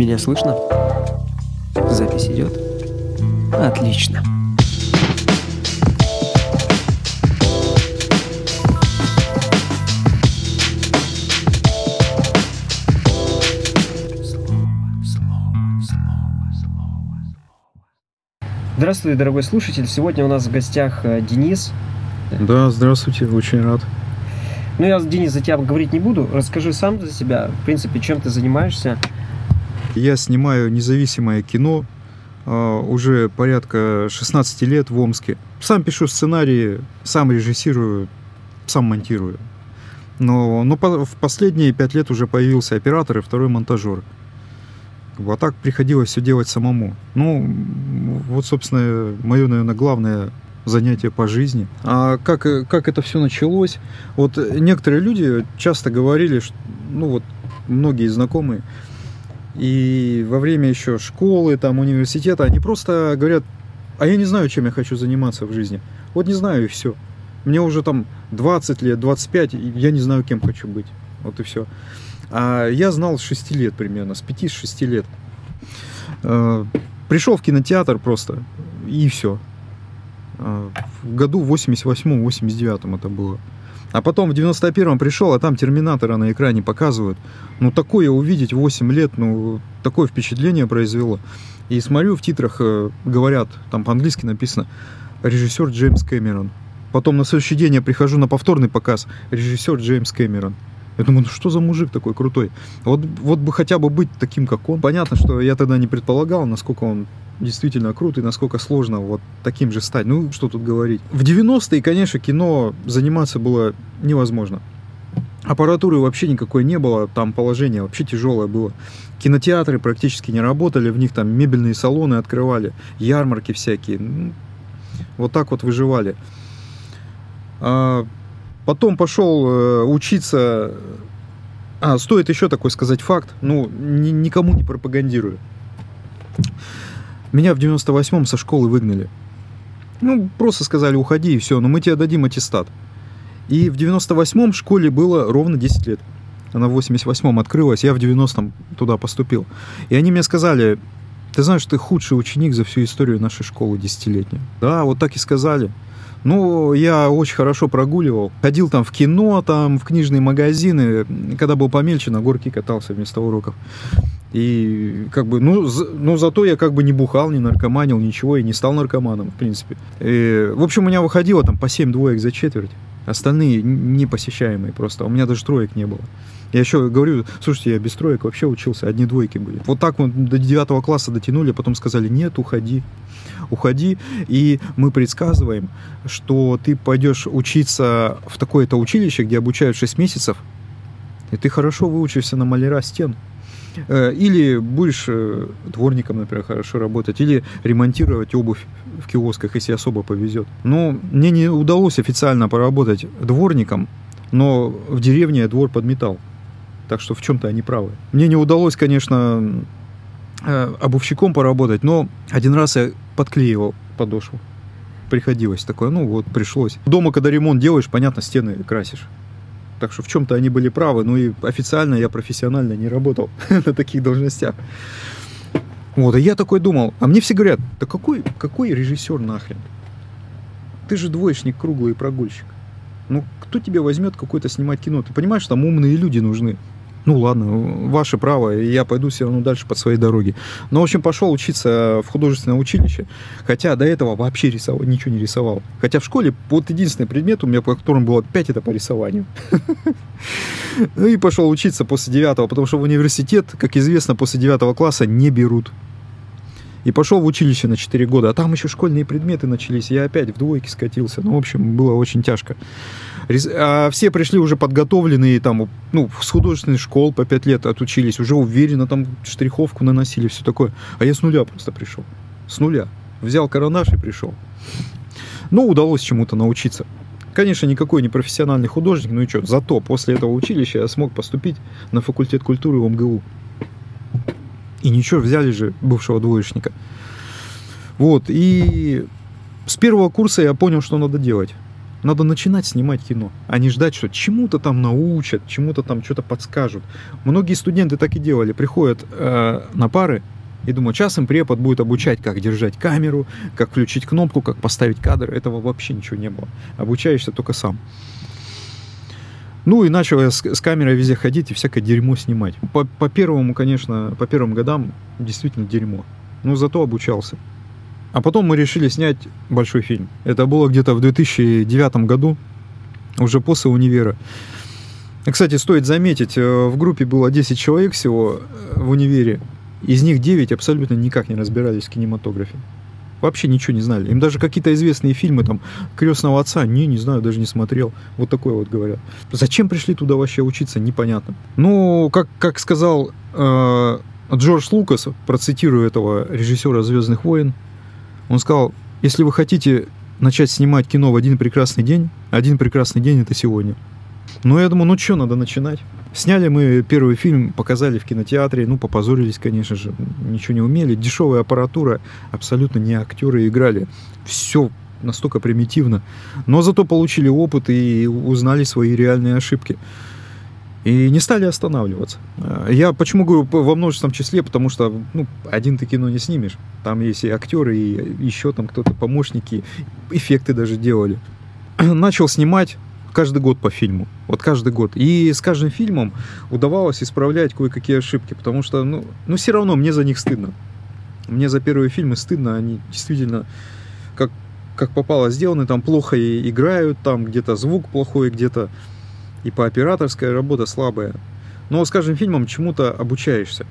Меня слышно? Запись идет? Отлично. Здравствуй, дорогой слушатель. Сегодня у нас в гостях э, Денис. Да, здравствуйте, очень рад. Ну, я, Денис, за тебя говорить не буду. Расскажи сам за себя, в принципе, чем ты занимаешься. Я снимаю независимое кино а, уже порядка 16 лет в Омске. Сам пишу сценарии, сам режиссирую, сам монтирую. Но, но по- в последние пять лет уже появился оператор и второй монтажер. А так приходилось все делать самому. Ну, вот, собственно, мое, наверное, главное занятие по жизни. А как, как это все началось? Вот некоторые люди часто говорили, что, ну вот, многие знакомые, и во время еще школы, там, университета, они просто говорят, а я не знаю, чем я хочу заниматься в жизни. Вот не знаю, и все. Мне уже там 20 лет, 25, и я не знаю, кем хочу быть. Вот и все. А я знал с 6 лет примерно, с 5-6 лет. Э, Пришел в кинотеатр просто, и все. В году 88-89 это было. А потом в 91-м пришел, а там Терминатора на экране показывают. Ну, такое увидеть в 8 лет, ну, такое впечатление произвело. И смотрю, в титрах э, говорят, там по-английски написано, режиссер Джеймс Кэмерон. Потом на следующий день я прихожу на повторный показ, режиссер Джеймс Кэмерон. Я думаю, ну что за мужик такой крутой? Вот, вот бы хотя бы быть таким, как он. Понятно, что я тогда не предполагал, насколько он действительно крут и насколько сложно вот таким же стать. Ну, что тут говорить. В 90-е, конечно, кино заниматься было невозможно. Аппаратуры вообще никакой не было, там положение вообще тяжелое было. Кинотеатры практически не работали, в них там мебельные салоны открывали, ярмарки всякие. Вот так вот выживали. А потом пошел э, учиться. А, стоит еще такой сказать факт. Ну, ни- никому не пропагандирую. Меня в 98-м со школы выгнали. Ну, просто сказали, уходи и все, но мы тебе дадим аттестат. И в 98-м школе было ровно 10 лет. Она в 88-м открылась, я в 90-м туда поступил. И они мне сказали, ты знаешь, ты худший ученик за всю историю нашей школы десятилетней. Да, вот так и сказали. Ну, я очень хорошо прогуливал. Ходил там в кино, там в книжные магазины. Когда был помельче, на горке катался вместо уроков. И как бы, ну, за- ну, зато я как бы не бухал, не наркоманил, ничего, и не стал наркоманом, в принципе. И, в общем, у меня выходило там по 7 двоек за четверть. Остальные непосещаемые просто. У меня даже троек не было. Я еще говорю, слушайте, я без троек вообще учился, одни двойки были. Вот так вот до 9 класса дотянули, а потом сказали, нет, уходи. Уходи, и мы предсказываем, что ты пойдешь учиться в такое-то училище, где обучают 6 месяцев, и ты хорошо выучишься на маляра стен. Э, Или будешь э, дворником, например, хорошо работать, или ремонтировать обувь в киосках, если особо повезет. Но мне не удалось официально поработать дворником, но в деревне я двор подметал. Так что в чем-то они правы. Мне не удалось, конечно, э, обувщиком поработать, но один раз я подклеивал подошву. Приходилось такое, ну вот, пришлось. Дома, когда ремонт делаешь, понятно, стены красишь. Так что в чем-то они были правы, ну и официально я профессионально не работал на таких должностях. Вот, и я такой думал, а мне все говорят, да какой, какой режиссер нахрен? Ты же двоечник круглый прогульщик. Ну, кто тебе возьмет какое-то снимать кино? Ты понимаешь, там умные люди нужны. Ну ладно, ваше право, я пойду все равно дальше по своей дороге. Но, в общем, пошел учиться в художественное училище, хотя до этого вообще рисовал, ничего не рисовал. Хотя в школе вот единственный предмет у меня, по которому было 5, это по рисованию. Ну и пошел учиться после 9, потому что в университет, как известно, после 9 класса не берут. И пошел в училище на 4 года, а там еще школьные предметы начались, я опять в двойке скатился. Ну, в общем, было очень тяжко. А все пришли уже подготовленные, там, ну, с художественных школ по 5 лет отучились, уже уверенно там штриховку наносили, все такое. А я с нуля просто пришел. С нуля. Взял карандаш и пришел. Ну, удалось чему-то научиться. Конечно, никакой не профессиональный художник, ну и что, зато после этого училища я смог поступить на факультет культуры в МГУ. И ничего, взяли же бывшего двоечника. Вот, и с первого курса я понял, что надо делать. Надо начинать снимать кино, а не ждать, что чему-то там научат, чему-то там что-то подскажут. Многие студенты так и делали. Приходят э, на пары и думают, сейчас им препод будет обучать, как держать камеру, как включить кнопку, как поставить кадр. Этого вообще ничего не было. Обучаешься только сам. Ну и начал я с, с камерой везде ходить и всякое дерьмо снимать. По, по первому, конечно, по первым годам действительно дерьмо. Но зато обучался. А потом мы решили снять большой фильм. Это было где-то в 2009 году, уже после универа. Кстати, стоит заметить, э, в группе было 10 человек всего э, в универе. Из них 9 абсолютно никак не разбирались в кинематографе. Вообще ничего не знали. Им даже какие-то известные фильмы, там, «Крестного отца», не, не знаю, даже не смотрел. Вот такое вот говорят. Зачем пришли туда вообще учиться, непонятно. Ну, как, как сказал э, Джордж Лукас, процитирую этого режиссера «Звездных войн», он сказал, если вы хотите начать снимать кино в один прекрасный день, один прекрасный день это сегодня. Ну, я думаю, ну что, надо начинать. Сняли мы первый фильм, показали в кинотеатре, ну, попозорились, конечно же, ничего не умели. Дешевая аппаратура, абсолютно не актеры играли. Все настолько примитивно. Но зато получили опыт и узнали свои реальные ошибки. И не стали останавливаться. Я почему говорю во множественном числе, потому что ну, один ты кино не снимешь. Там есть и актеры, и еще там кто-то, помощники, эффекты даже делали. Начал снимать каждый год по фильму. Вот каждый год. И с каждым фильмом удавалось исправлять кое-какие ошибки, потому что, ну, ну все равно мне за них стыдно. Мне за первые фильмы стыдно, они действительно как, как попало сделаны, там плохо и играют, там где-то звук плохой, где-то и по операторская работа слабая. Но с каждым фильмом чему-то обучаешься.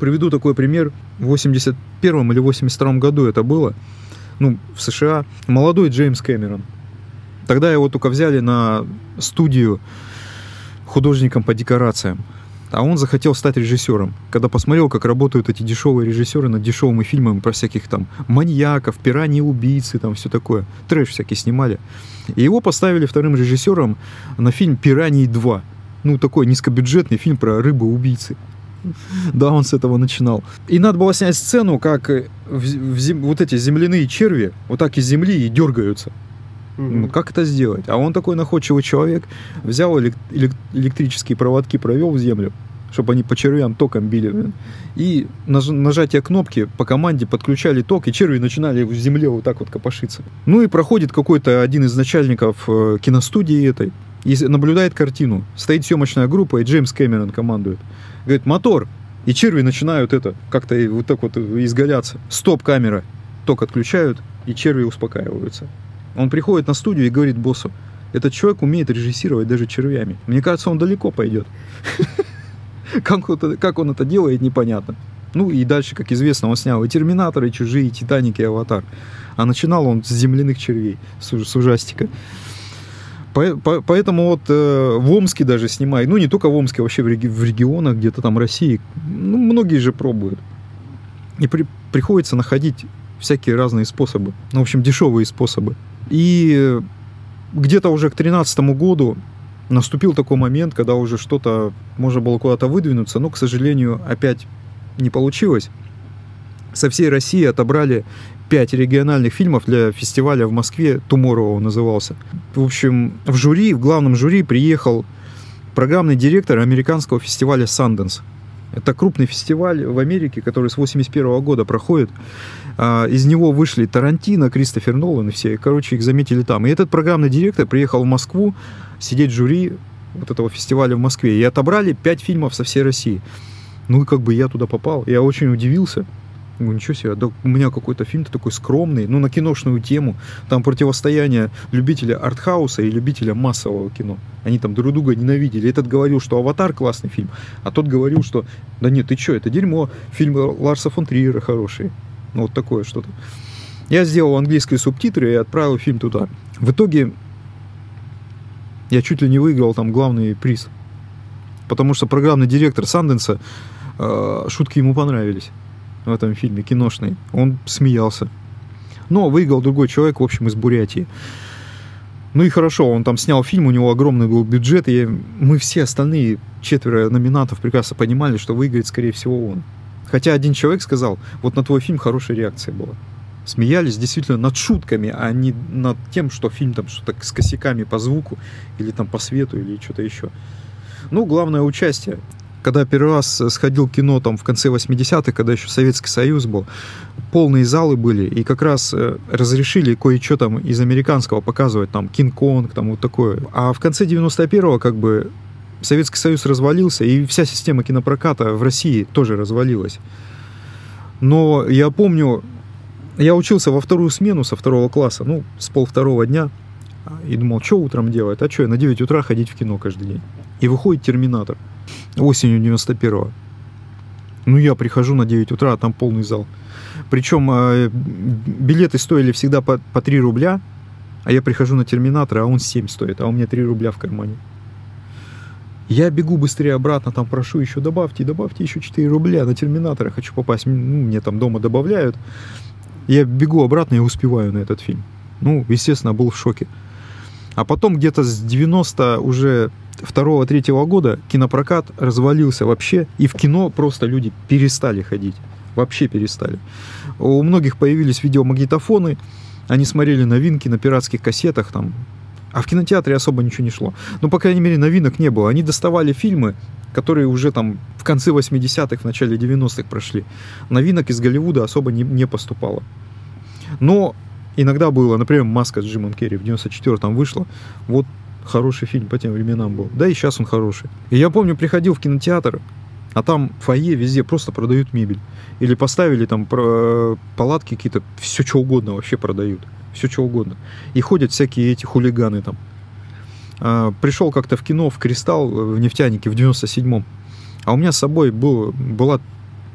Приведу такой пример. В 81 или 82 году это было, ну, в США, молодой Джеймс Кэмерон. Тогда его только взяли на студию художником по декорациям. А он захотел стать режиссером. Когда посмотрел, как работают эти дешевые режиссеры над дешевыми фильмами про всяких там маньяков, пираньи, убийцы, там все такое. Трэш всякий снимали. И его поставили вторым режиссером на фильм «Пираньи 2». Ну, такой низкобюджетный фильм про рыбы-убийцы. Да, он с этого начинал. И надо было снять сцену, как в, в вот эти земляные черви вот так из земли и дергаются. Mm-hmm. Как это сделать? А он такой находчивый человек, взял элек- электрические проводки, провел в землю, чтобы они по червям током били. И наж- нажатие кнопки по команде подключали ток, и черви начинали в земле вот так вот копошиться. Ну и проходит какой-то один из начальников э, киностудии этой, и наблюдает картину. Стоит съемочная группа, и Джеймс Кэмерон командует. Говорит, мотор. И черви начинают это как-то вот так вот изгаляться. Стоп, камера. Ток отключают, и черви успокаиваются. Он приходит на студию и говорит боссу, этот человек умеет режиссировать даже червями. Мне кажется, он далеко пойдет. Как он это делает, непонятно. Ну и дальше, как известно, он снял и «Терминатор», и «Чужие», и «Титаник», и «Аватар». А начинал он с земляных червей, с ужастика. Поэтому вот э, в Омске даже снимают, ну не только в Омске, а вообще в, реги- в регионах где-то там России, ну, многие же пробуют. И при- приходится находить всякие разные способы, ну, в общем, дешевые способы. И где-то уже к 2013 году наступил такой момент, когда уже что-то можно было куда-то выдвинуться, но, к сожалению, опять не получилось. Со всей России отобрали пять региональных фильмов для фестиваля в Москве, Tomorrow он назывался. В общем, в жюри, в главном жюри приехал программный директор американского фестиваля Sundance. Это крупный фестиваль в Америке, который с 81 года проходит. А, из него вышли Тарантино, Кристофер Нолан и все. Короче, их заметили там. И этот программный директор приехал в Москву сидеть в жюри вот этого фестиваля в Москве. И отобрали пять фильмов со всей России. Ну и как бы я туда попал. Я очень удивился. Ну, ничего себе, да у меня какой-то фильм такой скромный, ну, на киношную тему. Там противостояние любителя артхауса и любителя массового кино. Они там друг друга ненавидели. Этот говорил, что «Аватар» классный фильм, а тот говорил, что «Да нет, ты что, это дерьмо, фильмы Ларса фон Триера хорошие». Ну, вот такое что-то. Я сделал английские субтитры и отправил фильм туда. В итоге я чуть ли не выиграл там главный приз. Потому что программный директор Санденса, э, шутки ему понравились в этом фильме, киношный. Он смеялся. Но выиграл другой человек, в общем, из Бурятии. Ну и хорошо, он там снял фильм, у него огромный был бюджет, и мы все остальные четверо номинантов прекрасно понимали, что выиграет, скорее всего, он. Хотя один человек сказал, вот на твой фильм хорошая реакция была. Смеялись действительно над шутками, а не над тем, что фильм там что-то с косяками по звуку или там по свету или что-то еще. Ну, главное участие. Когда первый раз сходил в кино там в конце 80-х, когда еще Советский Союз был, полные залы были, и как раз э, разрешили кое-что там из американского показывать, там Кинг-Конг, там вот такое. А в конце 91-го как бы Советский Союз развалился, и вся система кинопроката в России тоже развалилась. Но я помню, я учился во вторую смену со второго класса, ну, с пол второго дня, и думал, что утром делать? А что, я на 9 утра ходить в кино каждый день. И выходит «Терминатор» осенью 91-го. Ну, я прихожу на 9 утра, а там полный зал. Причем э, билеты стоили всегда по, по 3 рубля, а я прихожу на «Терминатор», а он 7 стоит, а у меня 3 рубля в кармане. Я бегу быстрее обратно, там прошу еще добавьте, добавьте еще 4 рубля на терминатора, хочу попасть, ну, мне там дома добавляют. Я бегу обратно и успеваю на этот фильм. Ну, естественно, был в шоке. А потом где-то с 90 уже второго-третьего года кинопрокат развалился вообще, и в кино просто люди перестали ходить. Вообще перестали. У многих появились видеомагнитофоны, они смотрели новинки на пиратских кассетах, там, а в кинотеатре особо ничего не шло. Ну, по крайней мере, новинок не было. Они доставали фильмы, которые уже там в конце 80-х, в начале 90-х прошли. Новинок из Голливуда особо не, не поступало. Но иногда было, например, «Маска» с Джимом Керри в 94-м вышла. Вот хороший фильм по тем временам был. Да и сейчас он хороший. И я помню, приходил в кинотеатр, а там фойе везде просто продают мебель. Или поставили там палатки какие-то, все что угодно вообще продают все что угодно. И ходят всякие эти хулиганы там. А, пришел как-то в кино, в «Кристалл», в «Нефтянике» в 97-м. А у меня с собой был, была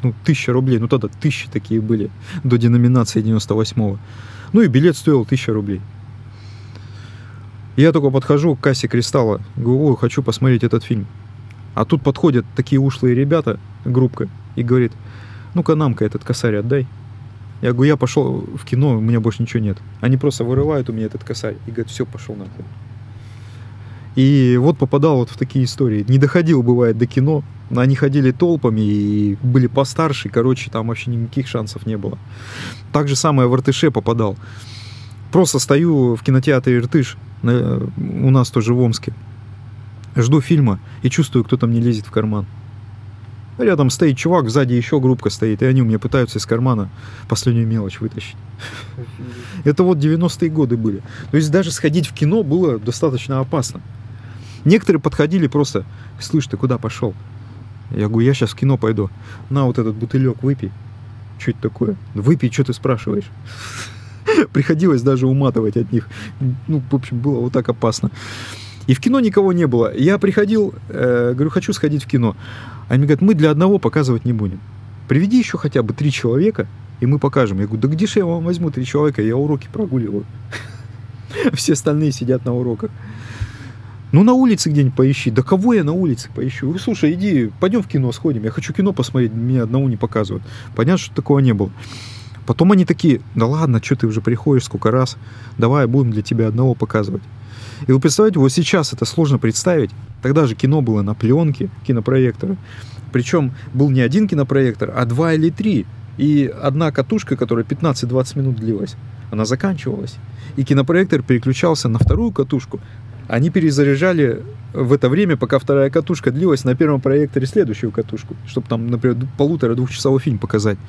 ну, тысяча рублей. Ну, тогда тысячи такие были до деноминации 98-го. Ну, и билет стоил тысяча рублей. Я только подхожу к кассе «Кристалла», говорю, хочу посмотреть этот фильм. А тут подходят такие ушлые ребята, группка, и говорит, ну-ка нам-ка этот косарь отдай. Я говорю, я пошел в кино, у меня больше ничего нет. Они просто вырывают у меня этот косарь и говорят, все, пошел нахуй. И вот попадал вот в такие истории. Не доходил, бывает, до кино. Но они ходили толпами и были постарше. Короче, там вообще никаких шансов не было. Так же самое в Иртыше попадал. Просто стою в кинотеатре Иртыш, у нас тоже в Омске. Жду фильма и чувствую, кто-то мне лезет в карман. Рядом стоит чувак, сзади еще группка стоит, и они у меня пытаются из кармана последнюю мелочь вытащить. Это вот 90-е годы были. То есть даже сходить в кино было достаточно опасно. Некоторые подходили просто, слышь, ты куда пошел? Я говорю, я сейчас в кино пойду. На вот этот бутылек выпей. Что это такое? Выпей, что ты спрашиваешь? Приходилось даже уматывать от них. Ну, в общем, было вот так опасно. И в кино никого не было. Я приходил, э, говорю, хочу сходить в кино. Они говорят, мы для одного показывать не будем. Приведи еще хотя бы три человека, и мы покажем. Я говорю, да где же я вам возьму три человека, я уроки прогуливаю. Все остальные сидят на уроках. Ну, на улице где-нибудь поищи. Да кого я на улице поищу? Слушай, иди, пойдем в кино сходим. Я хочу кино посмотреть, меня одного не показывают. Понятно, что такого не было. Потом они такие, да ладно, что ты уже приходишь сколько раз, давай будем для тебя одного показывать. И вы представляете, вот сейчас это сложно представить. Тогда же кино было на пленке, кинопроекторы. Причем был не один кинопроектор, а два или три. И одна катушка, которая 15-20 минут длилась, она заканчивалась. И кинопроектор переключался на вторую катушку. Они перезаряжали в это время, пока вторая катушка длилась, на первом проекторе следующую катушку, чтобы там, например, полутора-двухчасовой фильм показать.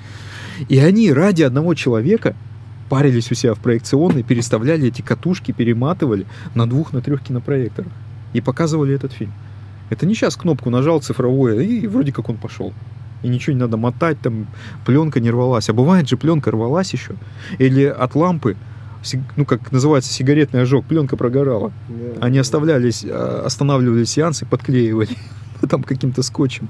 И они ради одного человека парились у себя в проекционной, переставляли эти катушки, перематывали на двух, на трех кинопроекторах и показывали этот фильм. Это не сейчас кнопку нажал цифровое, и вроде как он пошел. И ничего не надо мотать, там пленка не рвалась. А бывает же пленка рвалась еще. Или от лампы, ну как называется, сигаретный ожог, пленка прогорала. Они оставлялись, а, останавливали сеансы, подклеивали там каким-то скотчем.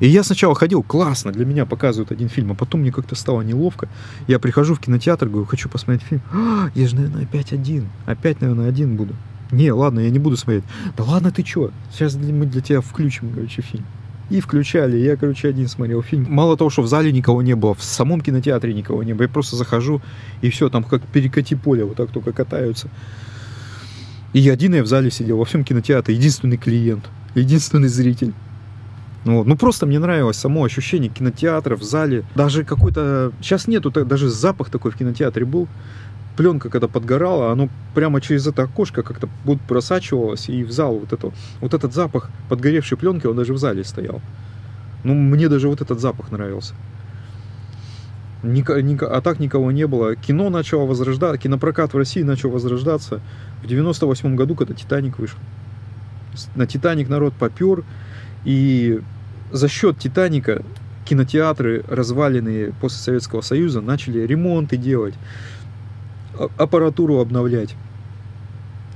И я сначала ходил, классно, для меня показывают один фильм, а потом мне как-то стало неловко. Я прихожу в кинотеатр, говорю, хочу посмотреть фильм. А, я же, наверное, опять один. Опять, наверное, один буду. Не, ладно, я не буду смотреть. Да ладно, ты чё? Сейчас мы для тебя включим, короче, фильм. И включали. Я, короче, один смотрел фильм. Мало того, что в зале никого не было, в самом кинотеатре никого не было. Я просто захожу, и все, там как перекати поле, вот так только катаются. И один я в зале сидел, во всем кинотеатре, единственный клиент, единственный зритель. Ну, ну просто мне нравилось само ощущение кинотеатра в зале. Даже какой-то... Сейчас нету, даже запах такой в кинотеатре был. Пленка, когда подгорала, оно прямо через это окошко как-то вот просачивалось и в зал вот это. Вот этот запах подгоревшей пленки, он даже в зале стоял. Ну, мне даже вот этот запах нравился. Ника- ника- а так никого не было. Кино начало возрождаться, кинопрокат в России начал возрождаться в 98 году, когда «Титаник» вышел. На «Титаник» народ попер, и за счет «Титаника» кинотеатры, разваленные после Советского Союза, начали ремонты делать, а- аппаратуру обновлять.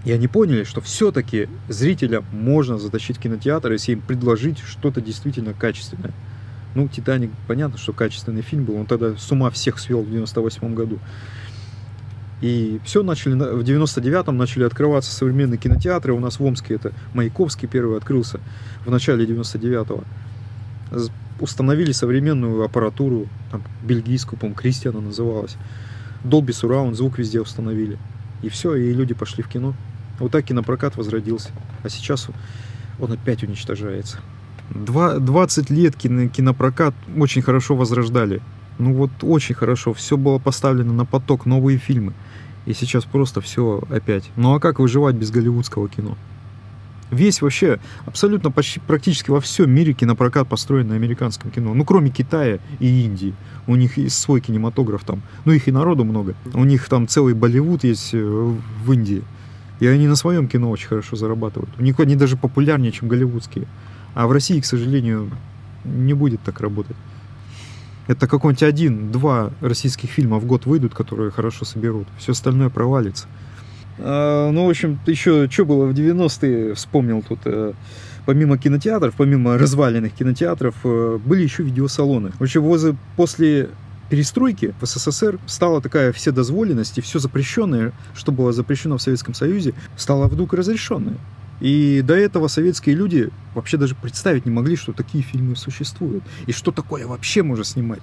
И они поняли, что все-таки зрителям можно затащить в кинотеатр, если им предложить что-то действительно качественное. Ну, «Титаник», понятно, что качественный фильм был, он тогда с ума всех свел в 98 году. И все начали, на- в 99-м начали открываться современные кинотеатры. У нас в Омске это Маяковский первый открылся в начале 99-го. З- Установили современную аппаратуру, там, бельгийскую, по-моему, Кристи называлась. Dolby Surround, звук везде установили. И все, и люди пошли в кино. Вот так кинопрокат возродился. А сейчас он опять уничтожается. Два, 20 лет кино, кинопрокат очень хорошо возрождали. Ну вот очень хорошо. Все было поставлено на поток, новые фильмы. И сейчас просто все опять. Ну а как выживать без голливудского кино? Весь вообще, абсолютно почти практически во всем мире кинопрокат построен на американском кино. Ну, кроме Китая и Индии. У них есть свой кинематограф там. Ну, их и народу много. У них там целый Болливуд есть э, в Индии. И они на своем кино очень хорошо зарабатывают. У них они даже популярнее, чем голливудские. А в России, к сожалению, не будет так работать. Это какой-нибудь один-два российских фильма в год выйдут, которые хорошо соберут. Все остальное провалится. А, ну, в общем, еще что было в 90-е, вспомнил тут. э, Помимо кинотеатров, помимо разваленных кинотеатров, э, были еще видеосалоны. В общем, возле, после перестройки в СССР стала такая вседозволенность, и все запрещенное, что было запрещено в Советском Союзе, стало вдруг разрешенное. И до этого советские люди вообще даже представить не могли, что такие фильмы существуют. И что такое вообще можно снимать.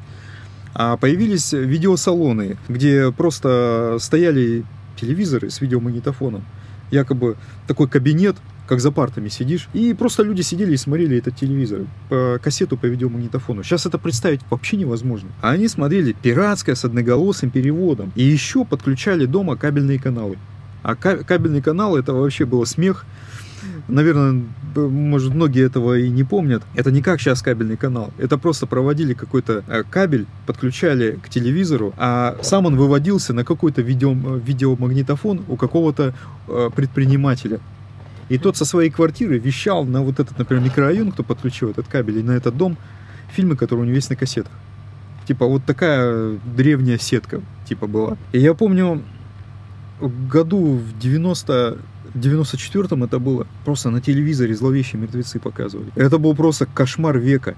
А появились видеосалоны, где просто стояли телевизоры с видеомагнитофоном. Якобы такой кабинет, как за партами сидишь. И просто люди сидели и смотрели этот телевизор по кассету по видеомагнитофону. Сейчас это представить вообще невозможно. А они смотрели пиратское с одноголосым переводом. И еще подключали дома кабельные каналы. А ка- кабельный канал это вообще было смех. Наверное, может, многие этого и не помнят. Это не как сейчас кабельный канал. Это просто проводили какой-то э, кабель, подключали к телевизору, а сам он выводился на какой-то видео, э, видеомагнитофон у какого-то э, предпринимателя. И тот со своей квартиры вещал на вот этот, например, микрорайон, кто подключил этот кабель, и на этот дом фильмы, которые у него есть на кассетах. Типа вот такая древняя сетка, типа была. И я помню, году в 90 в 94-м это было. Просто на телевизоре зловещие мертвецы показывали. Это был просто кошмар века.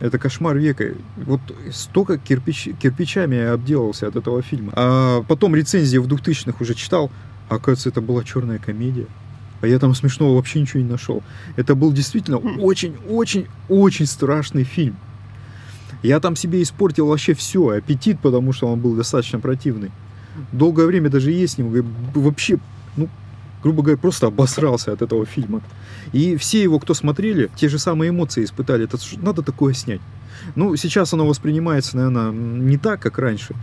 Это кошмар века. Вот столько кирпич, кирпичами я обделался от этого фильма. А потом рецензии в 2000-х уже читал. А оказывается, это была черная комедия. А я там смешного вообще ничего не нашел. Это был действительно очень-очень-очень страшный фильм. Я там себе испортил вообще все, аппетит, потому что он был достаточно противный. Долгое время даже есть ним, говорю, вообще, грубо говоря, просто обосрался от этого фильма. И все его, кто смотрели, те же самые эмоции испытали. Это надо такое снять. Ну, сейчас оно воспринимается, наверное, не так, как раньше.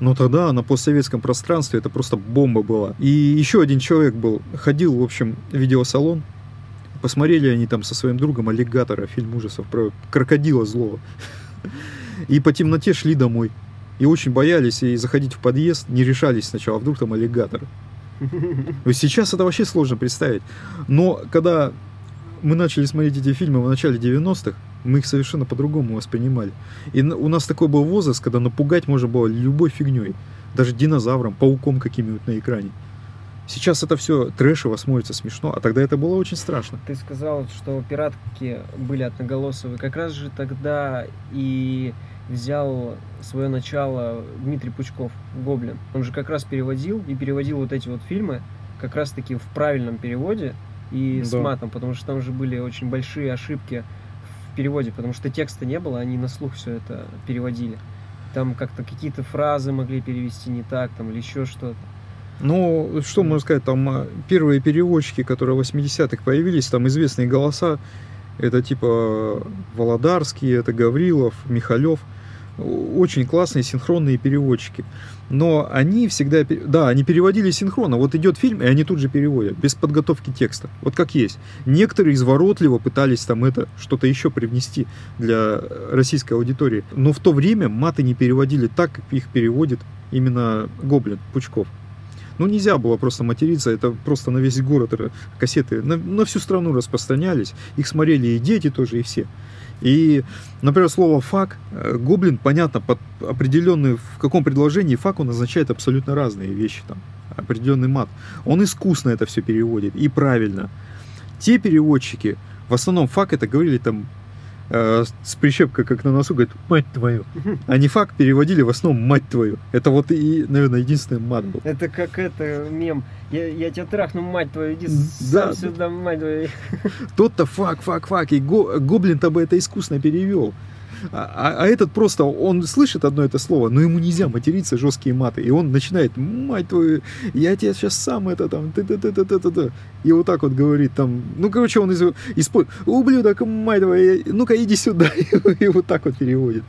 Но тогда на постсоветском пространстве это просто бомба была. И еще один человек был, ходил, в общем, в видеосалон. Посмотрели они там со своим другом аллигатора, фильм ужасов про крокодила злого. И по темноте шли домой. И очень боялись и заходить в подъезд, не решались сначала, а вдруг там аллигатор. Сейчас это вообще сложно представить. Но когда мы начали смотреть эти фильмы в начале 90-х, мы их совершенно по-другому воспринимали. И у нас такой был возраст, когда напугать можно было любой фигней. Даже динозавром, пауком каким-нибудь на экране. Сейчас это все трэшево смотрится смешно, а тогда это было очень страшно. Ты сказал, что пиратки были одноголосовые. Как раз же тогда и взял свое начало Дмитрий Пучков, Гоблин. Он же как раз переводил и переводил вот эти вот фильмы как раз таки в правильном переводе и с Да. матом, потому что там же были очень большие ошибки в переводе, потому что текста не было, они на слух все это переводили. Там как-то какие-то фразы могли перевести не так, там, или еще что-то. Ну, что можно сказать, там а, первые переводчики, которые в 80-х появились, там известные голоса, Это типа Володарский, это Гаврилов, Михалев. Очень классные синхронные переводчики. Но они всегда, да, они переводили синхронно. Вот идет фильм, и они тут же переводят, без подготовки текста. Вот как есть. Некоторые изворотливо пытались там это, что-то еще привнести для российской аудитории. Но в то время маты не переводили так, как их переводит именно Гоблин, Пучков. Ну, нельзя было просто материться, это просто на весь город кассеты, на, на всю страну распространялись. Их смотрели и дети тоже, и все. И, например, слово «fuck», э, гоблин, понятно, под определенный, в каком предложении fuck он означает абсолютно разные вещи, там, определенный мат. Он искусно это все переводит, и правильно. Те переводчики, в основном fuck это говорили там э, с прищепкой, как на носу, говорит, мать твою. Они fuck переводили в основном мать твою. Это вот и, наверное, единственный мат был. Это как это мем. Я, я тебя трахну, мать твою, иди да. сам сюда, мать твою. Тот-то fuck, fuck, fuck. И го, гоблин-то бы это искусно перевел. А, а, а этот просто, он слышит одно это слово, но ему нельзя материться, жесткие маты. И он начинает, мать твою, я тебе сейчас сам это там, ты ты ты ты ты ты И вот так вот говорит там, ну, короче, он из, использует, ублюдок, мать твою, ну-ка иди сюда. И вот так вот переводит.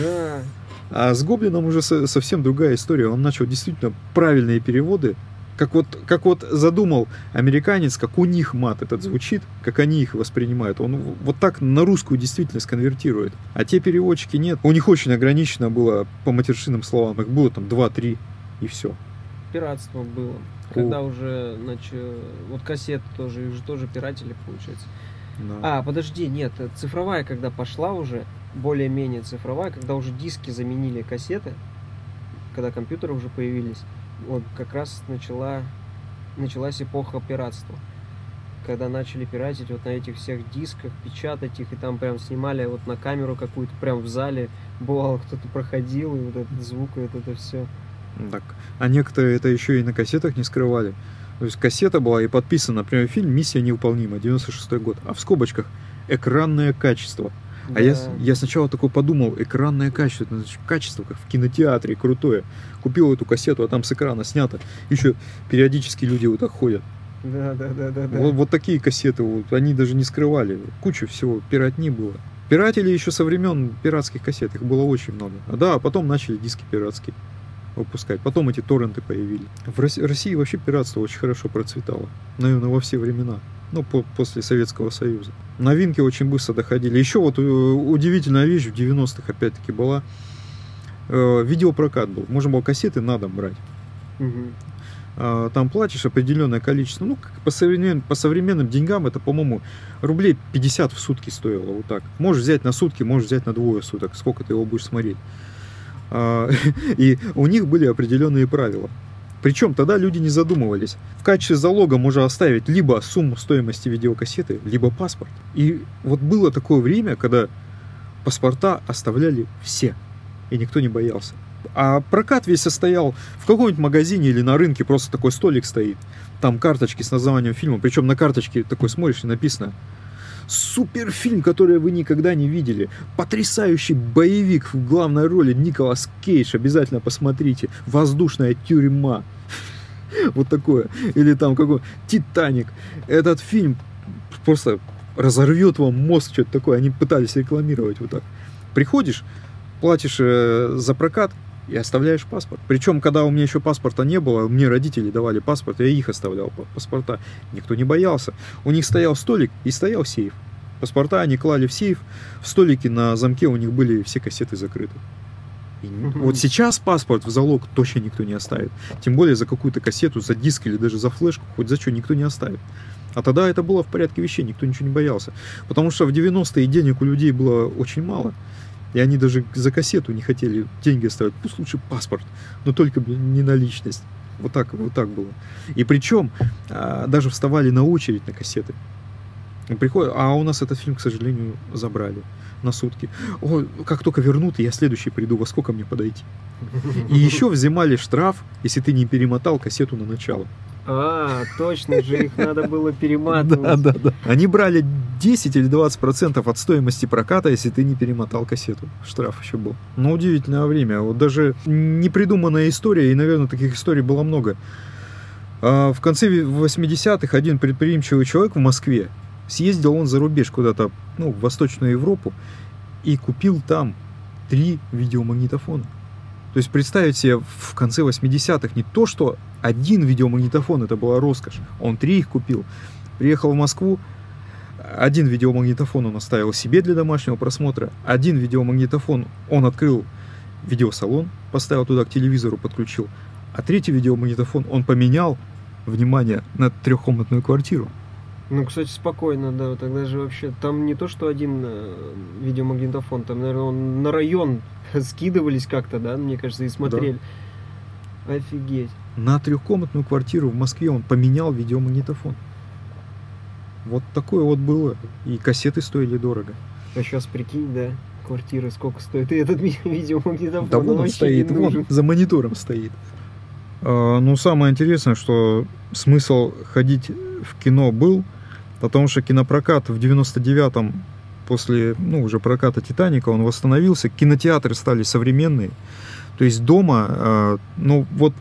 Да. А с Гоблином уже совсем другая история. Он начал действительно правильные переводы как вот, как вот задумал американец, как у них мат этот звучит, как они их воспринимают. Он вот так на русскую действительность конвертирует. А те переводчики нет. У них очень ограничено было по матершинным словам. Их было там 2-3 и все. Пиратство было. Когда О. уже, значит, вот кассеты тоже, их же тоже пиратели, получается. Да. А, подожди, нет, цифровая, когда пошла уже, более-менее цифровая, когда уже диски заменили кассеты, когда компьютеры уже появились, как раз начала, началась эпоха пиратства. Когда начали пиратить вот на этих всех дисках, печатать их, и там прям снимали вот на камеру какую-то, прям в зале, бывало, кто-то проходил, и вот этот звук, и вот это все. Так, а некоторые это еще и на кассетах не скрывали. То есть кассета была и подписана, например, фильм «Миссия невыполнима», 96 год, а в скобочках «Экранное качество». Да. А я, я сначала такой подумал, экранное качество, это значит, качество, как в кинотеатре, крутое. Купил эту кассету, а там с экрана снято. Еще периодически люди вот так ходят. Да, да, да, да. Вот, вот такие кассеты, вот, они даже не скрывали. Куча всего, пиратни было. Пиратели еще со времен пиратских кассет, их было очень много. А да, а потом начали диски пиратские выпускать. Потом эти торренты появились. В России вообще пиратство очень хорошо процветало. Наверное, во все времена ну, по, после Советского Союза. Новинки очень быстро доходили. Еще вот э, удивительная вещь в 90-х опять-таки была. Э, видеопрокат был. Можно было кассеты на дом брать. Угу. Э, там платишь определенное количество. Ну, по, современным, по современным деньгам это, по-моему, рублей 50 в сутки стоило. Вот так. Можешь взять на сутки, можешь взять на двое суток. Сколько ты его будешь смотреть. Э, и у них были определенные правила. Причем тогда люди не задумывались. В качестве залога можно оставить либо сумму стоимости видеокассеты, либо паспорт. И вот было такое время, когда паспорта оставляли все, и никто не боялся. А прокат весь состоял в каком-нибудь магазине или на рынке, просто такой столик стоит. Там карточки с названием фильма, причем на карточке такой смотришь и написано Суперфильм, который вы никогда не видели. Потрясающий боевик в главной роли Николас Кейдж. Обязательно посмотрите. Воздушная тюрьма. Вот такое. Или там какой Титаник. Этот фильм просто разорвет вам мозг, что-то такое. Они пытались рекламировать вот так. Приходишь, платишь э, за прокат и оставляешь паспорт. Причем, когда у меня еще паспорта не было, мне родители давали паспорт, я их оставлял паспорта. Никто не боялся. У них стоял столик и стоял сейф. Паспорта они клали в сейф, в столике на замке у них были все кассеты закрыты. И вот сейчас паспорт в залог точно никто не оставит. Тем более за какую-то кассету, за диск или даже за флешку, хоть за что никто не оставит. А тогда это было в порядке вещей, никто ничего не боялся. Потому что в 90-е денег у людей было очень мало. И они даже за кассету не хотели деньги оставить. Пусть лучше паспорт, но только не наличность. Вот так, вот так было. И причем а, даже вставали на очередь на кассеты. Приходят, а у нас этот фильм, к сожалению, забрали на сутки. О, как только вернут, я следующий приду, во сколько мне подойти? И еще взимали штраф, если ты не перемотал кассету на начало. А, точно же, их надо было перематывать. Да, да, да. Они брали 10 или 20 процентов от стоимости проката, если ты не перемотал кассету. Штраф еще был. Но удивительное время. Вот даже непридуманная история, и, наверное, таких историй было много. А в конце 80-х один предприимчивый человек в Москве Съездил он за рубеж куда-то, ну, в Восточную Европу и купил там три видеомагнитофона. То есть представить себе в конце 80-х не то, что один видеомагнитофон, это была роскошь, он три их купил. Приехал в Москву, один видеомагнитофон он оставил себе для домашнего просмотра, один видеомагнитофон он открыл видеосалон, поставил туда к телевизору, подключил, а третий видеомагнитофон он поменял, внимание, на трехкомнатную квартиру. Ну, кстати, спокойно, да, тогда же вообще, там не то, что один э, видеомагнитофон, там, наверное, он на район скидывались как-то, да, мне кажется, и смотрели. Да. Офигеть. На трехкомнатную квартиру в Москве он поменял видеомагнитофон. Вот такое вот было. И кассеты стоили дорого. А сейчас прикинь, да, квартира сколько стоит, и этот видеомагнитофон. Да вон он стоит, вон, за монитором стоит. А, ну, самое интересное, что смысл ходить в кино был, потому что кинопрокат в 99-м после, ну, уже проката «Титаника» он восстановился, кинотеатры стали современные. То есть дома, э, ну, вот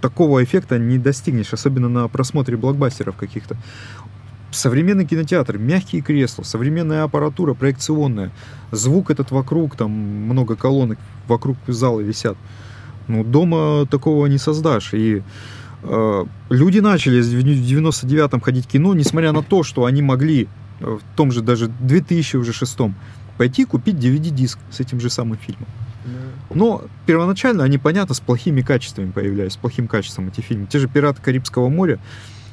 такого эффекта не достигнешь, особенно на просмотре блокбастеров каких-то. Современный кинотеатр, мягкие кресла, современная аппаратура проекционная, звук этот вокруг, там много колонок вокруг зала висят. Ну, дома такого не создашь. И люди начали в 99-м ходить в кино, несмотря на то, что они могли в том же даже 2006 пойти купить DVD-диск с этим же самым фильмом. Но первоначально они, понятно, с плохими качествами появлялись, с плохим качеством эти фильмы. Те же «Пираты Карибского моря»,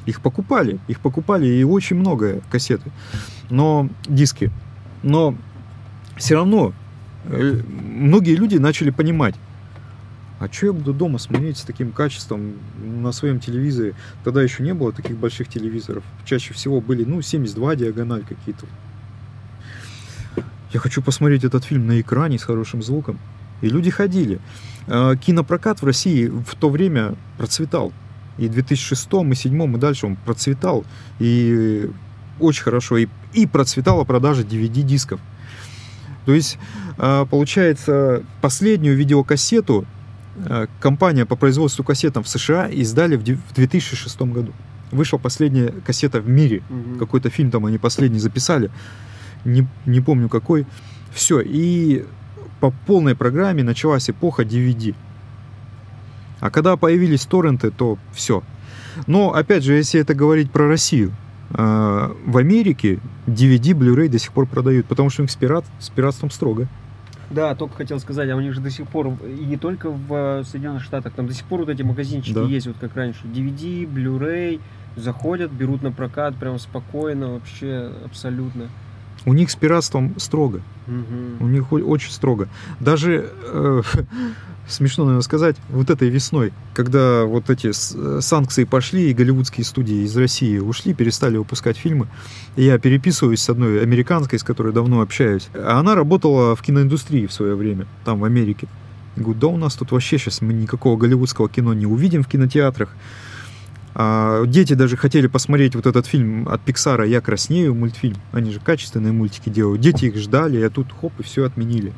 их покупали, их покупали и очень много кассеты, но диски. Но все равно э, многие люди начали понимать, а что я буду дома смотреть с таким качеством на своем телевизоре? Тогда еще не было таких больших телевизоров. Чаще всего были, ну, 72 диагональ какие-то. Я хочу посмотреть этот фильм на экране с хорошим звуком. И люди ходили. А, кинопрокат в России в то время процветал. И в 2006, и 2007, и дальше он процветал. И очень хорошо. И, и процветала продажа DVD-дисков. То есть, а, получается, последнюю видеокассету компания по производству кассетам в США издали в 2006 году. Вышла последняя кассета в мире. Угу. Какой-то фильм там они последний записали. Не, не помню какой. Все. И по полной программе началась эпоха DVD. А когда появились торренты, то все. Но, опять же, если это говорить про Россию, э, в Америке DVD, Blu-ray до сих пор продают, потому что у них с, пират, с пиратством строго. Да, только хотел сказать, а у них же до сих пор, и не только в э, Соединенных Штатах, там до сих пор вот эти магазинчики да. есть, вот как раньше, DVD, Blu-ray, заходят, берут на прокат прям спокойно, вообще абсолютно. У них с пиратством строго. Угу. У них очень строго. Даже э, смешно, наверное, сказать, вот этой весной, когда вот эти э, санкции пошли, и голливудские студии из России ушли, перестали выпускать фильмы, я переписываюсь с одной американской, с которой давно общаюсь. А она работала в киноиндустрии в свое время, там, в Америке. Я говорю, да у нас тут вообще сейчас мы никакого голливудского кино не увидим в кинотеатрах. А дети даже хотели посмотреть вот этот фильм от Пиксара «Я краснею» мультфильм. Они же качественные мультики делают. Дети их ждали, а тут хоп, и все отменили.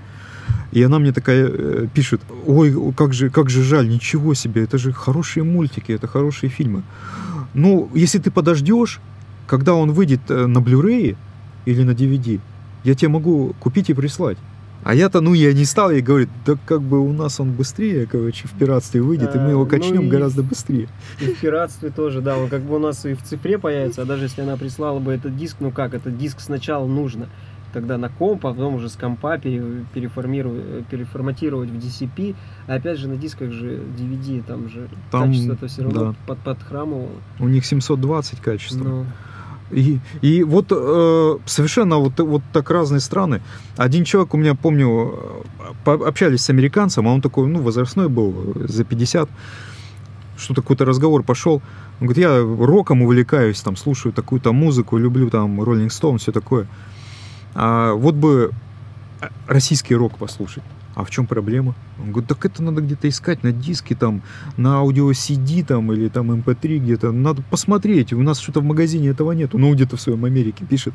И она мне такая э, пишет, ой, как же, как же жаль, ничего себе, это же хорошие мультики, это хорошие фильмы. Ну, если ты подождешь, когда он выйдет э, на Blu-ray или на DVD, я тебе могу купить и прислать. А я-то, ну, я не стал ей говорить, да как бы у нас он быстрее, короче, в пиратстве выйдет, а, и мы его а, качнем ну гораздо быстрее. И в пиратстве тоже, да, он как бы у нас и в цифре появится, а даже если она прислала бы этот диск, ну как, этот диск сначала нужно тогда на комп, а потом уже с компа переформировать, переформатировать в DCP. А опять же на дисках же DVD, там же там, качество-то все равно да. под, подхрамывало. У них 720 качество. Ну. И, и вот э, совершенно вот, вот так разные страны. Один человек у меня, помню, общались с американцем, а он такой, ну, возрастной был, за 50. Что-то какой-то разговор пошел. Он говорит, я роком увлекаюсь, там, слушаю такую-то музыку, люблю там Rolling Stone, все такое. А вот бы российский рок послушать. А в чем проблема? Он говорит, так это надо где-то искать на диске, там, на аудио CD там, или там MP3 эм где-то. Надо посмотреть, у нас что-то в магазине этого нету. Ну, где-то в своем Америке пишет.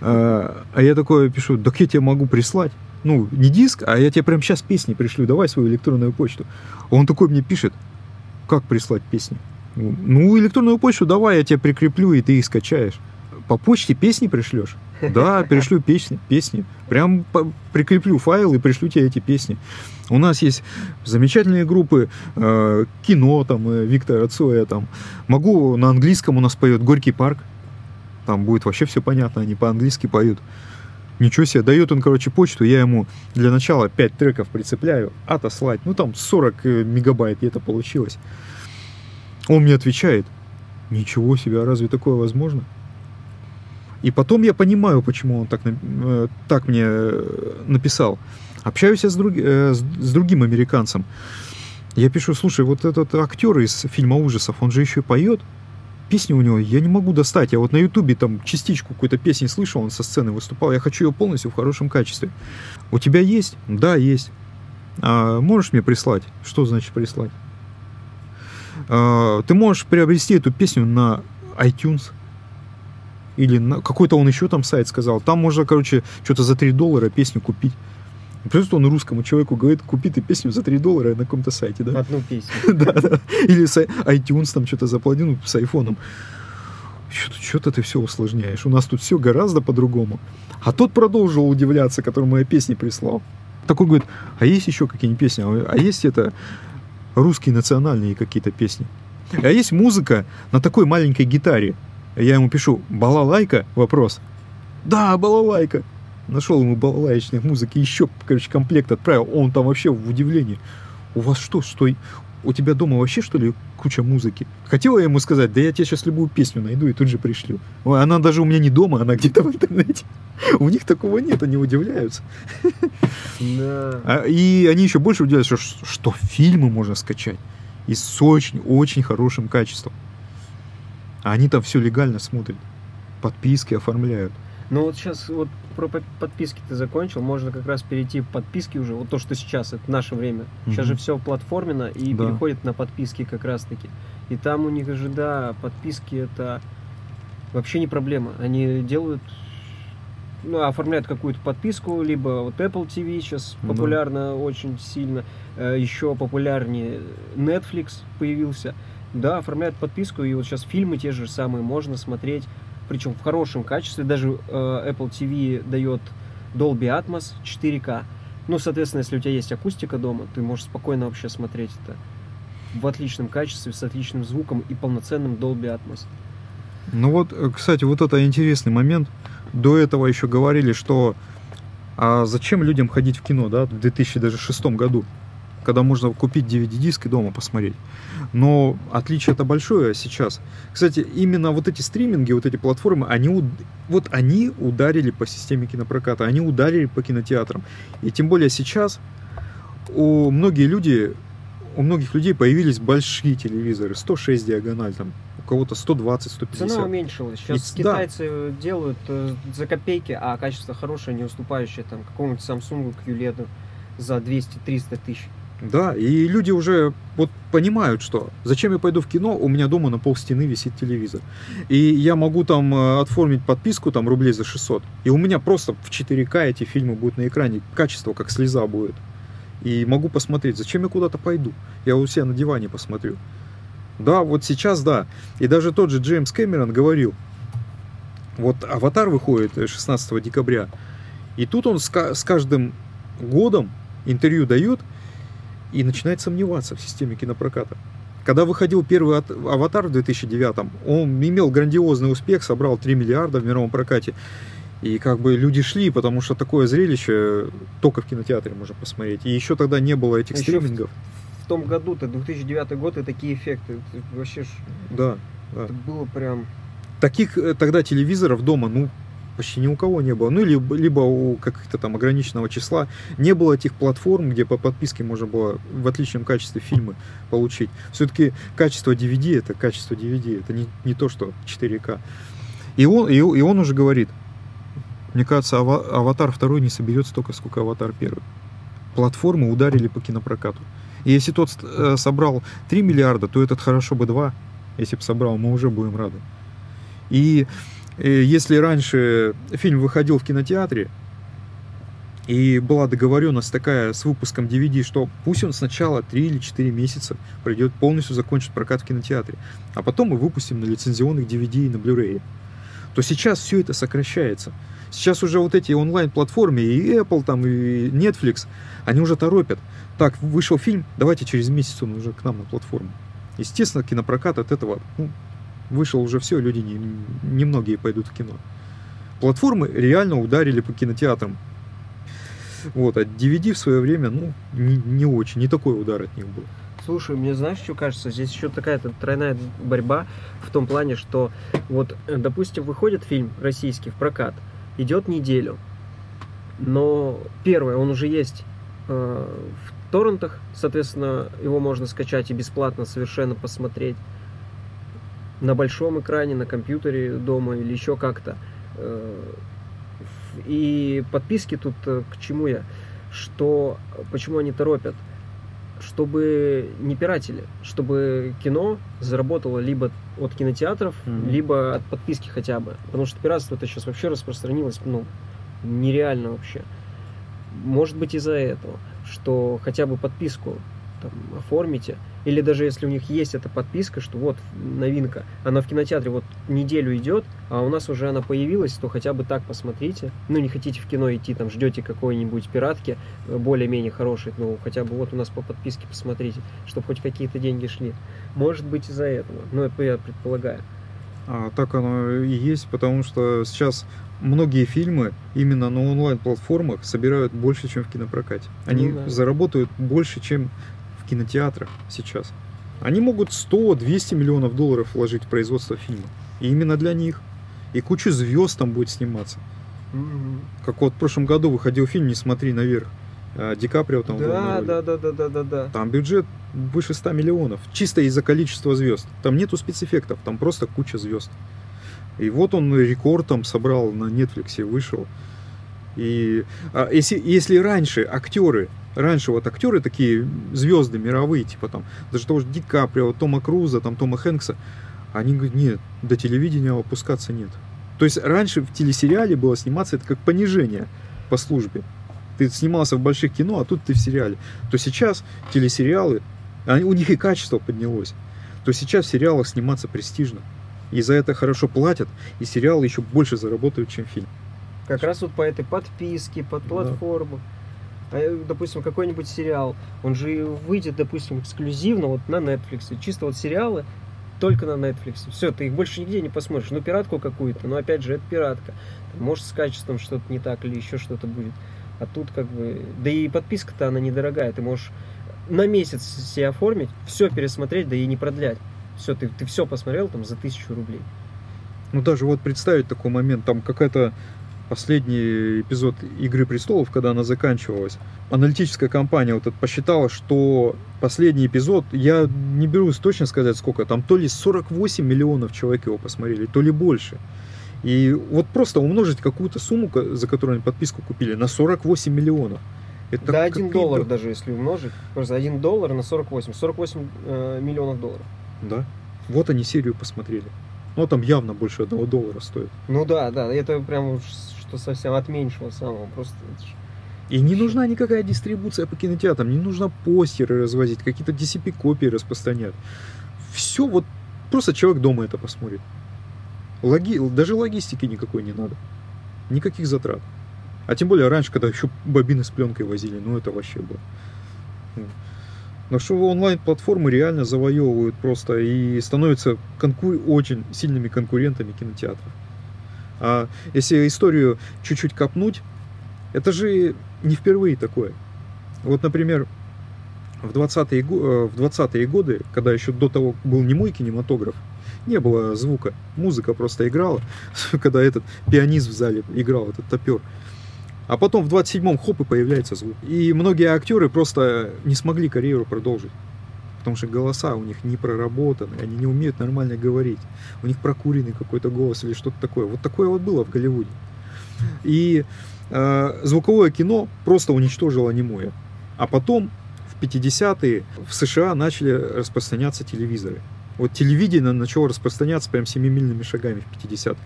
А, а я такое пишу, так я тебе могу прислать. Ну, не диск, а я тебе прямо сейчас песни пришлю, давай свою электронную почту. Он такой мне пишет, как прислать песни? Ну, электронную почту давай, я тебе прикреплю, и ты их скачаешь по почте песни пришлешь? Да, перешлю песни, песни. Прям прикреплю файл и пришлю тебе эти песни. У нас есть замечательные группы, э, кино, там, э, Виктора Цоя, там. Могу, на английском у нас поет Горький парк. Там будет вообще все понятно, они по-английски поют. Ничего себе, дает он, короче, почту, я ему для начала 5 треков прицепляю, отослать. Ну, там 40 э, мегабайт где-то получилось. Он мне отвечает, ничего себе, а разве такое возможно? И потом я понимаю, почему он так, э, так мне э, написал. Общаюсь я с, друг- э, с другим американцем. Я пишу, слушай, вот этот актер из фильма ужасов, он же еще и поет. Песни у него я не могу достать. Я вот на ютубе там частичку какой-то песни слышал, он со сцены выступал. Я хочу ее полностью в хорошем качестве. У тебя есть? Да, есть. А можешь мне прислать? Что значит прислать? А, ты можешь приобрести эту песню на iTunes или на какой-то он еще там сайт сказал. Там можно, короче, что-то за 3 доллара песню купить. Просто он русскому человеку говорит, купи ты песню за 3 доллара на каком-то сайте, да? Одну песню. Да, да. Или с iTunes там что-то заплати, ну, с айфоном. Что-то ты все усложняешь. У нас тут все гораздо по-другому. А тот продолжил удивляться, которому я песни прислал. Такой говорит, а есть еще какие-нибудь песни? А есть это русские национальные какие-то песни? А есть музыка на такой маленькой гитаре? Я ему пишу, балалайка? Вопрос. Да, балалайка. Нашел ему балалаечной музыки, еще, короче, комплект отправил. Он там вообще в удивлении. У вас что, что, у тебя дома вообще, что ли, куча музыки? Хотела я ему сказать, да я тебе сейчас любую песню найду и тут же пришлю. Она даже у меня не дома, она где-то в интернете. У них такого нет, они удивляются. Да. А, И они еще больше удивляются, что, что фильмы можно скачать. И с очень-очень хорошим качеством. А они там все легально смотрят. Подписки оформляют. Ну вот сейчас вот про по- подписки ты закончил, можно как раз перейти в подписки уже, вот то, что сейчас, это наше время. Сейчас Мгм. же все платформенно и Да. переходит на подписки как раз таки. И там у них же, да, подписки это вообще не проблема. Они делают, ну, оформляют какую-то подписку, либо вот Apple TV сейчас Да. популярно очень сильно, э, еще популярнее Netflix появился. Да, оформляют подписку, и вот сейчас фильмы те же самые можно смотреть, причем в хорошем качестве. Даже э, Apple TV дает Dolby Atmos 4K. Ну, соответственно, если у тебя есть акустика дома, ты можешь спокойно вообще смотреть это в отличном качестве, с отличным звуком и полноценным Dolby Atmos. Ну вот, э, кстати, вот это интересный момент. До этого еще говорили, что а зачем людям ходить в кино, да, в 2006 году, когда можно купить DVD-диск и дома посмотреть. Но отличие это большое сейчас. Кстати, именно вот эти стриминги, вот эти платформы, они, вот они ударили по системе кинопроката, они ударили по кинотеатрам. И тем более сейчас у многие люди, у многих людей появились большие телевизоры, 106 диагональ, там, у кого-то 120, 150. Цена уменьшилась. Сейчас И- да. китайцы делают э, за копейки, а качество хорошее, не уступающее там какому-нибудь Samsung QLED за 200-300 тысяч. Да, и люди уже вот понимают, что зачем я пойду в кино, у меня дома на пол стены висит телевизор. И я могу там э, оформить подписку там рублей за 600. И у меня просто в 4К эти фильмы будут на экране. Качество как слеза будет. И могу посмотреть, зачем я куда-то пойду. Я у себя на диване посмотрю. Да, вот сейчас да. И даже тот же Джеймс Кэмерон говорил, вот «Аватар» выходит э, 16 декабря, и тут он с каждым годом интервью дает и начинает сомневаться в системе кинопроката. Когда выходил первый «Аватар» в 2009 он имел грандиозный успех, собрал 3 миллиарда в мировом прокате. И как бы люди шли, потому что такое зрелище только в кинотеатре можно посмотреть. И еще тогда не было этих Еще в- стримингов. В том году-то, 2009 год, и такие эффекты. Это вообще ж- Да, да. это было прям... Таких э, тогда телевизоров дома, ну, почти ни у кого не было. Ну, либо, либо у каких-то там ограниченного числа. Не было этих платформ, где по подписке можно было в отличном качестве фильмы получить. Все-таки качество DVD это качество DVD, это не, не то, что 4К. И он, и, и он уже говорит, мне кажется, Ава- Аватар 2 не соберет столько, сколько Аватар 1. Платформы ударили по кинопрокату. И если тот э, собрал 3 миллиарда, то этот хорошо бы 2. Если бы собрал, мы уже будем рады. И если раньше фильм выходил в кинотеатре, и была договоренность такая с выпуском DVD, что пусть он сначала 3 или 4 месяца пройдет, полностью закончит прокат в кинотеатре, а потом мы выпустим на лицензионных DVD и на Blu-ray, то сейчас все это сокращается. Сейчас уже вот эти онлайн-платформы, и Apple, там, и Netflix, они уже торопят. Так, вышел фильм, давайте через месяц он уже к нам на платформу. Естественно, кинопрокат от этого ну, вышел уже все, люди не, немногие пойдут в кино. Платформы реально ударили по кинотеатрам. Вот, а DVD в свое время, ну, не, не очень, не такой удар от них был. Слушай, мне знаешь, что кажется? Здесь еще такая-то тройная борьба в том плане, что вот, э, допустим, выходит фильм российский в прокат, идет неделю, но первое, он уже есть э, в торрентах, соответственно, его можно скачать и бесплатно совершенно посмотреть на большом экране, на компьютере дома или еще как-то. Э, и подписки тут э, к чему я? Что, почему они торопят? Чтобы не пиратели, чтобы кино заработало либо от кинотеатров, mm-hmm. либо от подписки хотя бы. Потому что пиратство это сейчас вообще распространилось, ну, нереально вообще. Может быть из-за этого, что хотя бы подписку там, оформите, или даже если у них есть эта подписка, что вот новинка, она в кинотеатре вот неделю идет, а у нас уже она появилась, то хотя бы так посмотрите. Ну, не хотите в кино идти, там, ждете какой-нибудь пиратки, э, более-менее хорошей, ну, хотя бы вот у нас по подписке посмотрите, чтобы хоть какие-то деньги шли. Может быть из-за этого, но это я предполагаю. А, так оно и есть, потому что сейчас многие фильмы именно на онлайн-платформах собирают больше, чем в кинопрокате. Они ну, да. заработают больше, чем в кинотеатрах сейчас. Они могут 100-200 миллионов долларов вложить в производство фильма. И именно для них. И куча звезд там будет сниматься. Mm-hmm. Как вот в прошлом году выходил фильм «Не смотри наверх». А, Ди Каприо там да, да, да, да, да, да, да. Там бюджет выше 100 миллионов. Чисто из-за количества звезд. Там нету спецэффектов, там просто куча звезд. И вот он рекорд там собрал на Netflix, вышел. И а если, если раньше актеры раньше вот актеры такие звезды мировые, типа там, даже того же Ди Каприо, Тома Круза, там Тома Хэнкса, они говорят, нет, до телевидения опускаться нет. То есть раньше в телесериале было сниматься это как понижение по службе. Ты снимался в больших кино, а тут ты в сериале. То сейчас телесериалы, они, у них и качество поднялось. То сейчас в сериалах сниматься престижно. И за это хорошо платят, и сериалы еще больше заработают, чем фильм. Как раз вот по этой подписке, под платформу. Да. А, допустим, какой-нибудь сериал, он же выйдет, допустим, эксклюзивно вот на Netflix. Чисто вот сериалы только на Netflix. Все, ты их больше нигде не посмотришь. Ну, пиратку какую-то, но опять же, это пиратка. Может, с качеством что-то не так или еще что-то будет. А тут как бы... Да и подписка-то она недорогая. Ты можешь на месяц себе оформить, все пересмотреть, да и не продлять. Все, ты, ты все посмотрел там за тысячу рублей. Ну, даже вот представить такой момент, там какая-то последний эпизод «Игры престолов», когда она заканчивалась, аналитическая компания вот это посчитала, что последний эпизод, я не берусь точно сказать сколько, там то ли 48 миллионов человек его посмотрели, то ли больше. И вот просто умножить какую-то сумму, за которую они подписку купили, на 48 миллионов. Это да, 1 доллар даже, если умножить. Просто 1 доллар на 48. 48 э, миллионов долларов. Да. Вот они серию посмотрели. Ну, там явно больше одного доллара стоит. Ну да, да, это прям что совсем от меньшего самого. Просто и не нужна никакая дистрибуция по кинотеатрам, не нужно постеры развозить, какие-то DCP-копии распространять. Все вот просто человек дома это посмотрит. Логи... Даже логистики никакой не надо. Никаких затрат. А тем более раньше, когда еще бобины с пленкой возили, ну это вообще было. Но что онлайн-платформы реально завоевывают просто и становятся конкур... очень сильными конкурентами кинотеатров. А если историю чуть-чуть копнуть, это же не впервые такое. Вот, например, в 20-е, э, в 20 годы, когда еще до того был не мой кинематограф, не было звука, музыка просто играла, когда этот пианист в зале играл, этот топер. А потом в 27-м хоп и появляется звук. И многие актеры просто не смогли карьеру продолжить. Потому что голоса у них не проработаны, они не умеют нормально говорить. У них прокуренный какой-то голос или что-то такое. Вот такое вот было в Голливуде. И э, звуковое кино просто уничтожило немое. А потом в 50-е в США начали распространяться телевизоры. Вот телевидение начало распространяться прям семимильными шагами в 50-х.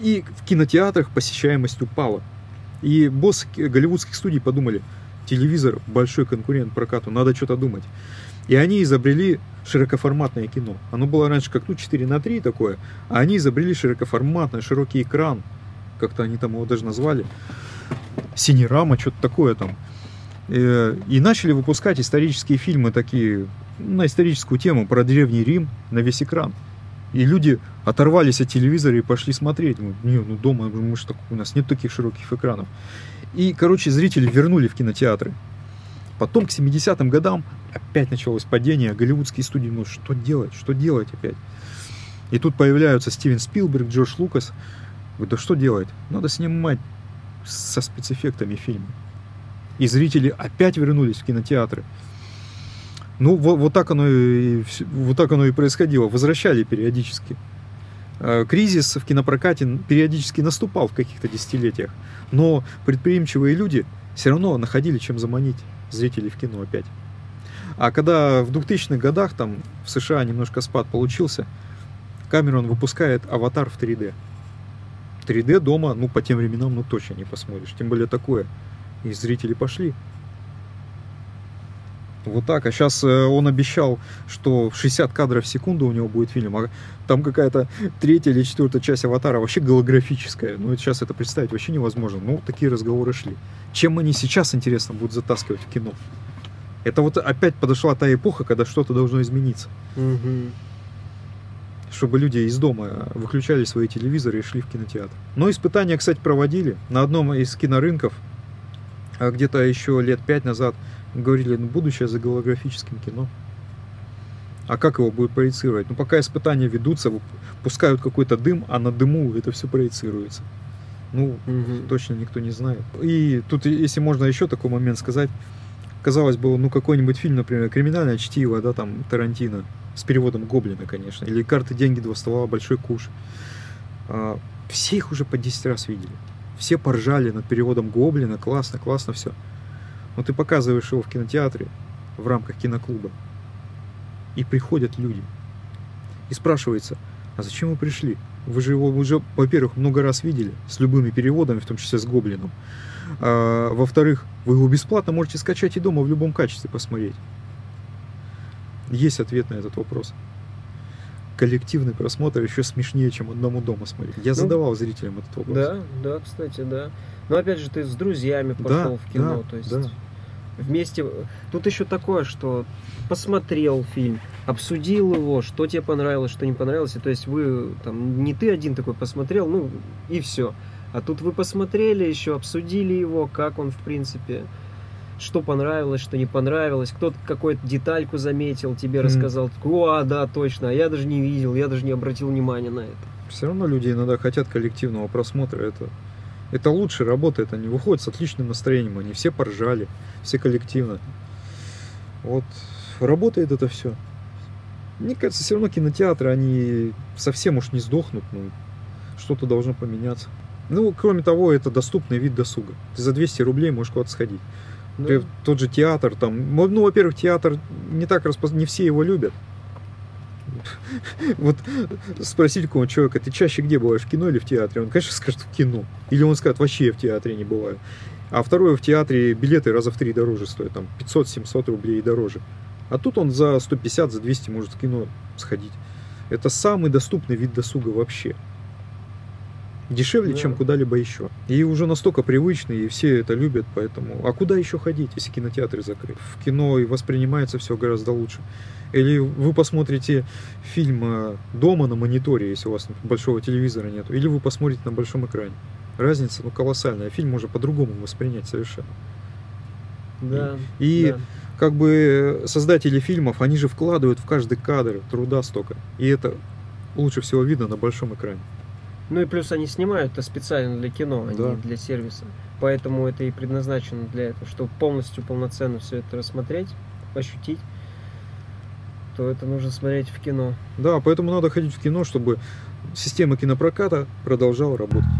И в кинотеатрах посещаемость упала. И боссы голливудских студий подумали, телевизор большой конкурент прокату, надо что-то думать. И они изобрели широкоформатное кино. Оно было раньше как ну 4 на 3 такое, а они изобрели широкоформатный широкий экран, как-то они там его даже назвали, синерама, что-то такое там. Э, и начали выпускать исторические фильмы такие на историческую тему про Древний Рим на весь экран. И люди оторвались от телевизора и пошли смотреть. Ну, не, ну дома мы ж так, у нас нет таких широких экранов. И, короче, зрители вернули в кинотеатры. Потом к 70-м годам опять началось падение. Голливудские студии, ну что делать, что делать опять? И тут появляются Стивен Спилберг, Джордж Лукас. Говорят, да что делать? Надо снимать со спецэффектами фильмы. И зрители опять вернулись в кинотеатры. Ну, вот, вот, так оно и, вот так оно и происходило. Возвращали периодически. Э, кризис в кинопрокате периодически наступал в каких-то десятилетиях. Но предприимчивые люди все равно находили чем заманить зрителей в кино опять. А когда в 2000-х годах там в США немножко спад получился, Камерон выпускает «Аватар» в 3D. 3D дома, ну, по тем временам, ну, точно не посмотришь. Тем более такое. И зрители пошли. Вот так. А сейчас э, он обещал, что 60 кадров в секунду у него будет фильм. А там какая-то третья или четвертая часть аватара вообще голографическая. Ну, сейчас это представить вообще невозможно. Ну, такие разговоры шли. Чем они сейчас, интересно, будут затаскивать в кино? Это вот опять подошла та эпоха, когда что-то должно измениться. Угу. Чтобы люди из дома выключали свои телевизоры и шли в кинотеатр. Но испытания, кстати, проводили на одном из кинорынков. А где-то еще лет пять назад говорили, ну, будущее за голографическим кино. А как его будет проецировать? Ну, пока испытания ведутся, пускают какой-то дым, а на дыму это все проецируется. Ну, угу. точно никто не знает. И тут, если можно еще такой момент сказать, казалось бы, ну, какой-нибудь фильм, например, «Криминальное чтиво», да, там, Тарантино, с переводом Гоблина, конечно, или «Карты, деньги, два ствола, большой куш». А, все их уже по 10 раз видели. Все поржали над переводом Гоблина, классно, классно все. Но ты показываешь его в кинотеатре в рамках киноклуба, и приходят люди. И спрашивается, а зачем вы пришли? Вы же его уже, во-первых, много раз видели, с любыми переводами, в том числе с Гоблином. А, во-вторых, вы его бесплатно можете скачать и дома в любом качестве посмотреть. Есть ответ на этот вопрос. Коллективный просмотр еще смешнее, чем одному дома смотреть. Я ну, задавал зрителям этот вопрос. Да, да, кстати, да. Но опять же, ты с друзьями пошел да, в кино, да, то есть да. вместе. Тут еще такое, что посмотрел фильм, обсудил его, что тебе понравилось, что не понравилось. И, то есть вы там не ты один такой посмотрел, ну и все. А тут вы посмотрели еще, обсудили его, как он в принципе, что понравилось, что не понравилось, кто-то какую-то детальку заметил, тебе mm. рассказал, о, да, точно, а я даже не видел, я даже не обратил внимания на это. Все равно люди иногда хотят коллективного просмотра, это это лучше работает, они выходят с отличным настроением, они все поржали, все коллективно. Вот, работает это все. Мне кажется, все равно кинотеатры, они совсем уж не сдохнут, ну, что-то должно поменяться. Ну, кроме того, это доступный вид досуга. Ты за 200 рублей можешь куда-то сходить. Да. Тот же театр, там, ну, во-первых, театр не так распознан, не все его любят. Вот спросить какого человека, ты чаще где бываешь, в кино или в театре? Он, конечно, скажет в кино. Или он скажет, вообще я в театре не бываю. А второе, в театре билеты раза в три дороже стоят, там 500-700 рублей и дороже. А тут он за 150, за 200 может в кино сходить. Это самый доступный вид досуга вообще. Дешевле, да. чем куда-либо еще. И уже настолько привычный, и все это любят, поэтому... А куда еще ходить, если кинотеатры закрыты? В кино и воспринимается все гораздо лучше. Или вы посмотрите фильм э, дома на мониторе, если у вас большого телевизора нет, или вы посмотрите на большом экране. Разница ну, колоссальная. Фильм можно по-другому воспринять совершенно. Да. И, да. как бы создатели фильмов, они же вкладывают в каждый кадр труда столько. И это лучше всего видно на большом экране. Ну и плюс они снимают это специально для кино, а да. не для сервиса. Поэтому это и предназначено для этого, чтобы полностью, полноценно все это рассмотреть, ощутить то это нужно смотреть в кино. Да, поэтому надо ходить в кино, чтобы система кинопроката продолжала работать.